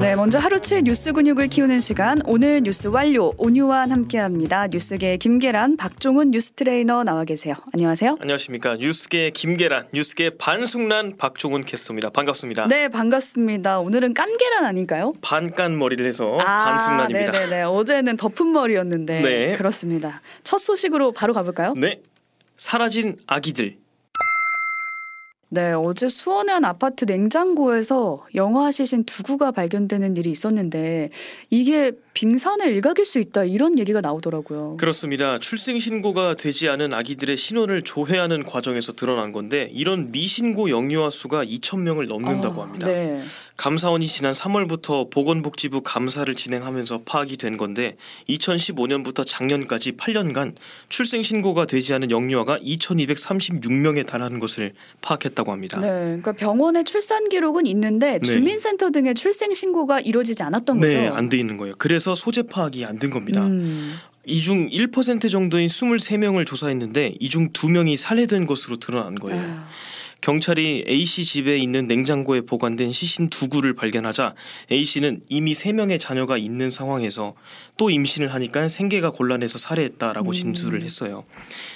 네, 먼저 하루치 뉴스 근육을 키우는 시간 오늘 뉴스 완료 오뉴완 함께합니다. 뉴스계 김계란, 박종훈 뉴스 트레이너 나와 계세요. 안녕하세요. 안녕하십니까 뉴스계 김계란, 뉴스계 반숙란 박종훈 캐스터입니다. 반갑습니다. 네, 반갑습니다. 오늘은 깐계란 아닌가요? 반깐 머리를 해서 반숙란입니다. 네네네. 어제는 덮은 머리였는데 네. 그렇습니다. 첫 소식으로 바로 가볼까요? 네, 사라진 아기들. 네, 어제 수원의 한 아파트 냉장고에서 영화 시신 두 구가 발견되는 일이 있었는데 이게 빙산의 일각일 수 있다 이런 얘기가 나오더라고요. 그렇습니다. 출생 신고가 되지 않은 아기들의 신원을 조회하는 과정에서 드러난 건데 이런 미신고 영유아 수가 2천 명을 넘는다고 아, 합니다. 네. 감사원이 지난 3월부터 보건복지부 감사를 진행하면서 파악이 된 건데 2015년부터 작년까지 8년간 출생 신고가 되지 않은 영유아가 2,236명에 달하는 것을 파악했다고 합니다. 네, 그러니까 병원에 출산 기록은 있는데 네. 주민센터 등의 출생 신고가 이루어지지 않았던 거죠. 네, 안 돼 있는 거예요. 그래서 소재 파악이 안 된 겁니다. 음, 이중 1% 정도인 23명을 조사했는데 이 중 2명이 살해된 것으로 드러난 거예요. 아유, 경찰이 A 씨 집에 있는 냉장고에 보관된 시신 두 구를 발견하자 A 씨는 이미 세 명의 자녀가 있는 상황에서 또 임신을 하니까 생계가 곤란해서 살해했다라고 음. 진술을 했어요.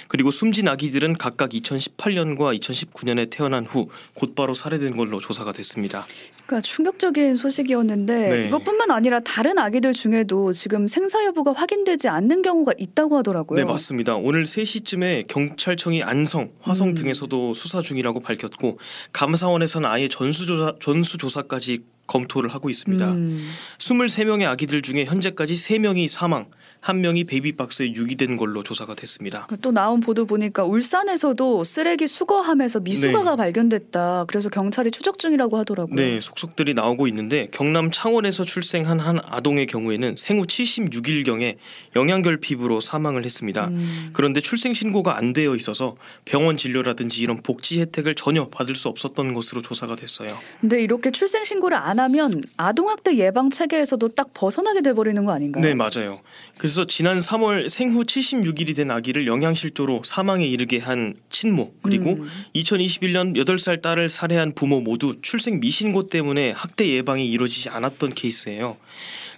그리고 숨진 아기들은 각각 2018년과 2019년에 태어난 후 곧바로 살해된 걸로 조사가 됐습니다. 그러니까 충격적인 소식이었는데 네. 이것뿐만 아니라 다른 아기들 중에도 지금 생사 여부가 확인되지 않는 경우가 있다고 하더라고요. 네 맞습니다. 오늘 3시쯤에 경찰청이 안성, 화성 음. 등에서도 수사 중이라고 밝혔고 감사원에서는 아예 전수조사 전수조사까지 검토를 하고 있습니다. 음, 23명의 아기들 중에 현재까지 3명이 사망, 1명이 베이비박스에 유기된 걸로 조사가 됐습니다. 또 나온 보도 보니까 울산에서도 쓰레기 수거함에서 미수가가 네. 발견됐다. 그래서 경찰이 추적 중이라고 하더라고요. 네, 속속들이 나오고 있는데 경남 창원에서 출생한 한 아동의 경우에는 생후 76일경에 영양결핍으로 사망을 했습니다. 음, 그런데 출생 신고가 안 되어 있어서 병원 진료라든지 이런 복지 혜택을 전혀 받을 수 없었던 것으로 조사가 됐어요. 근데 이렇게 출생 신고를 안 하면 아동학대 예방 체계에서도 딱 벗어나게 돼 버리는 거 아닌가요? 네, 맞아요. 그래서 지난 3월 생후 76일이 된 아기를 영양실조로 사망에 이르게 한 친모 그리고 음. 2021년 8살 딸을 살해한 부모 모두 출생 미신고 때문에 학대 예방이 이루어지지 않았던 케이스예요.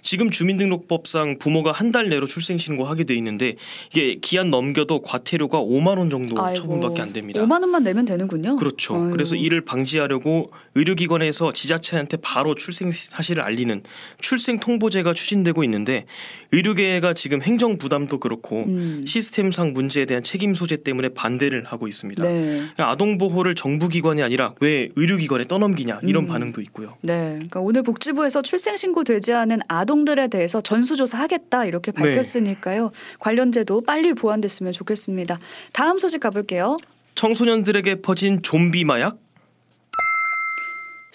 지금 주민등록법상 부모가 한 달 내로 출생 신고하게 돼 있는데 이게 기한 넘겨도 과태료가 5만 원 정도 아이고, 처분밖에 안 됩니다. 5만 원만 내면 되는군요. 그렇죠. 아이고. 그래서 이를 방지하려고 의료기관에서 지자체한테 바로 출생 사실을 알리는 출생 통보제가 추진되고 있는데 의료계가 지금 행정 부담도 그렇고 음. 시스템상 문제에 대한 책임 소재 때문에 반대를 하고 있습니다. 네. 아동 보호를 정부 기관이 아니라 왜 의료기관에 떠넘기냐 이런 음. 반응도 있고요. 네. 그러니까 오늘 복지부에서 출생 신고 되지 않은 아동 들에 대해서 전수조사 하겠다 이렇게 네. 밝혔으니까요. 관련 제도 빨리 보완됐으면 좋겠습니다. 다음 소식 가볼게요. 청소년들에게 퍼진 좀비 마약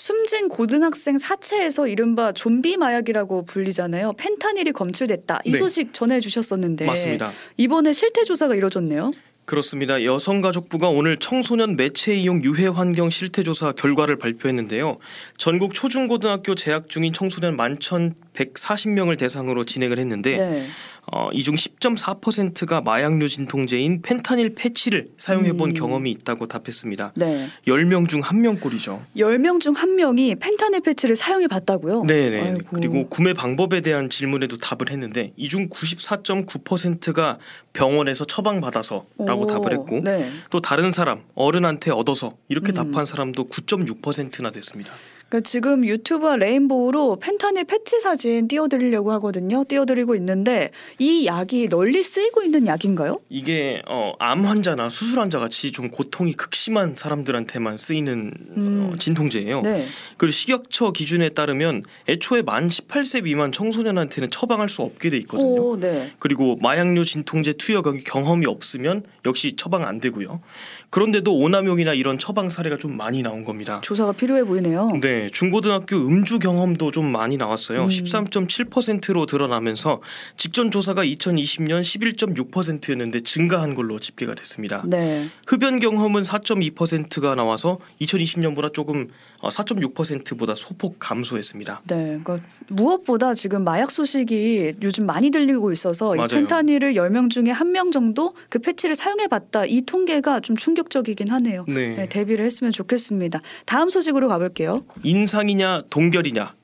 숨진 고등학생 사체에서 이른바 좀비 마약이라고 불리잖아요. 펜타닐이 검출됐다. 이 네. 소식 전해 주셨었는데 맞습니다. 이번에 실태 조사가 이루어졌네요. 그렇습니다. 여성가족부가 오늘 청소년 매체 이용 유해 환경 실태 조사 결과를 발표했는데요. 전국 초중고등학교 재학 중인 청소년 11,140명을 대상으로 진행을 했는데 네. 어, 이중 10.4%가 마약류 진통제인 펜타닐 패치를 사용해 본 음. 경험이 있다고 답했습니다. 네. 10명 중 1명 꼴이죠. 10명 중 한명이 펜타닐 패치를 사용해 봤다고요? 네네. 아이고. 그리고 구매 방법에 대한 질문에도 답을 했는데 이중 94.9%가 병원에서 처방받아서라고 오, 답을 했고 네. 또 다른 사람 어른한테 얻어서 이렇게 음. 답한 사람도 9.6%나 됐습니다. 그러니까 지금 유튜브와 레인보우로 펜타닐 패치 사진 띄워드리려고 하거든요. 띄워드리고 있는데 이 약이 널리 쓰이고 있는 약인가요? 이게 어, 암 환자나 수술 환자 같이 좀 고통이 극심한 사람들한테만 쓰이는 음. 어, 진통제예요. 네. 그리고 식약처 기준에 따르면 애초에 만 18세 미만 청소년한테는 처방할 수 없게 돼 있거든요. 오, 네. 그리고 마약류 진통제 투여 경험이 없으면 역시 처방 안 되고요. 그런데도 오남용이나 이런 처방 사례가 좀 많이 나온 겁니다. 조사가 필요해 보이네요. 네, 중고등학교 음주 경험도 좀 많이 나왔어요. 음. 13.7%로 드러나면서 직전 조사가 2020년 11.6%였는데 증가한 걸로 집계가 됐습니다. 네. 흡연 경험은 4.2%가 나와서 2020년보다 조금 4.6%보다 소폭 감소했습니다. 네. 그러니까 무엇보다 지금 마약 소식이 요즘 많이 들리고 있어서 이 맞아요. 펜타닐을 10명 중에 한명 정도 그 패치를 사용해 봤다. 이 통계가 좀 충격적이긴 하네요. 네. 네, 대비를 했으면 좋겠습니다. 다음 소식으로 가볼게요. 인상이냐 동결이냐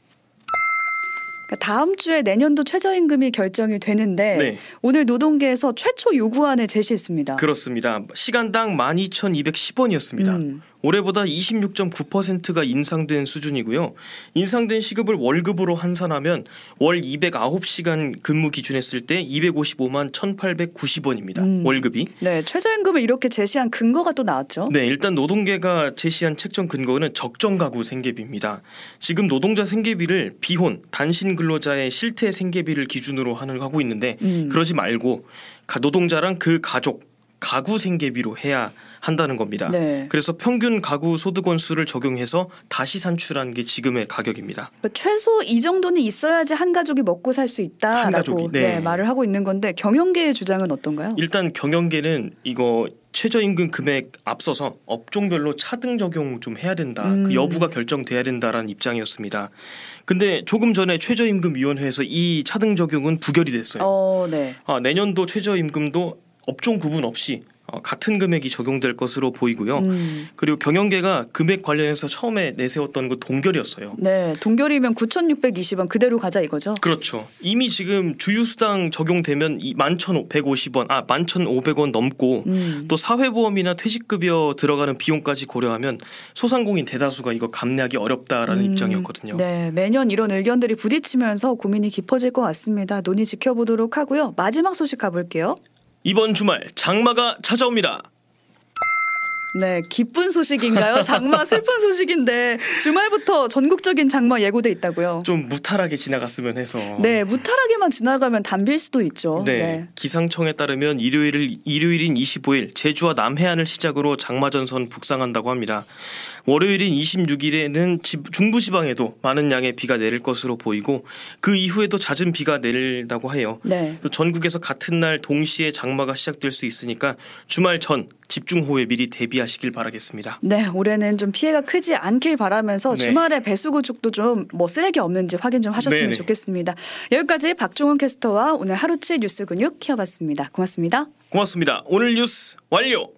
그러니까 다음 주에 내년도 최저임금이 결정이 되는데 네. 오늘 노동계에서 최초 요구안을 제시했습니다. 그렇습니다. 시간당 12,210원이었습니다. 음. 올해보다 26.9%가 인상된 수준이고요. 인상된 시급을 월급으로 환산하면 월 209시간 근무 기준했을 때 255만 1,890원입니다. 음. 월급이. 네, 최저임금을 이렇게 제시한 근거가 또 나왔죠. 네, 일단 노동계가 제시한 책정 근거는 적정 가구 생계비입니다. 지금 노동자 생계비를 비혼, 단신 근로자의 실태 생계비를 기준으로 하는 하고 있는데 음. 그러지 말고 가- 노동자랑 그 가족 가구 생계비로 해야 한다는 겁니다. 네. 그래서 평균 가구 소득 원수를 적용해서 다시 산출한 게 지금의 가격입니다. 그러니까 최소 이 정도는 있어야지 한 가족이 먹고 살수한 있다라고 네. 네. 말을 하고 있는 건데 경영계의 주장은 어떤가요? 일단 경영계는 이거 최저임금 금액 앞서서 업종별로 차등 적용 좀 해야 된다. 음. 그 여부가 결정돼야 된다라는 입장이었습니다. 근데 조금 전에 최저임금위원회에서 이 차등 적용은 부결이 됐어요. 어, 네. 아, 내년도 최저임금도 업종 구분 없이 어, 같은 금액이 적용될 것으로 보이고요. 음. 그리고 경영계가 금액 관련해서 처음에 내세웠던 거 동결이었어요. 네, 동결이면 9,620원 그대로 가자 이거죠. 그렇죠. 이미 지금 주유수당 적용되면 11,150원, 아 11,500원 넘고 음. 또 사회보험이나 퇴직급여 들어가는 비용까지 고려하면 소상공인 대다수가 이거 감내하기 어렵다라는 음, 입장이었거든요. 네, 매년 이런 의견들이 부딪히면서 고민이 깊어질 것 같습니다. 논의 지켜보도록 하고요. 마지막 소식 가볼게요. 이번 주말 장마가 찾아옵니다. 네, 기쁜 소식인가요? 장마 슬픈 소식인데 주말부터 전국적인 장마 예고돼 있다고요. 좀 무탈하게 지나갔으면 해서. 네, 무탈하게만 지나가면 담빌 수도 있죠. 네. 기상청에 따르면 일요일 일요일인 25일 제주와 남해안을 시작으로 장마 전선 북상한다고 합니다. 월요일인 26일에는 중부 지방에도 많은 양의 비가 내릴 것으로 보이고 그 이후에도 잦은 비가 내린다고 해요. 네. 또 전국에서 같은 날 동시에 장마가 시작될 수 있으니까 주말 전 집중호우에 미리 대비하시길 바라겠습니다. 네, 올해는 좀 피해가 크지 않길 바라면서 네. 주말에 배수구 쪽도 좀 뭐 쓰레기 없는지 확인 좀 하셨으면 네네. 좋겠습니다. 여기까지 박종훈 캐스터와 오늘 하루치 뉴스 근육 키워봤습니다. 고맙습니다. 고맙습니다. 오늘 뉴스 완료.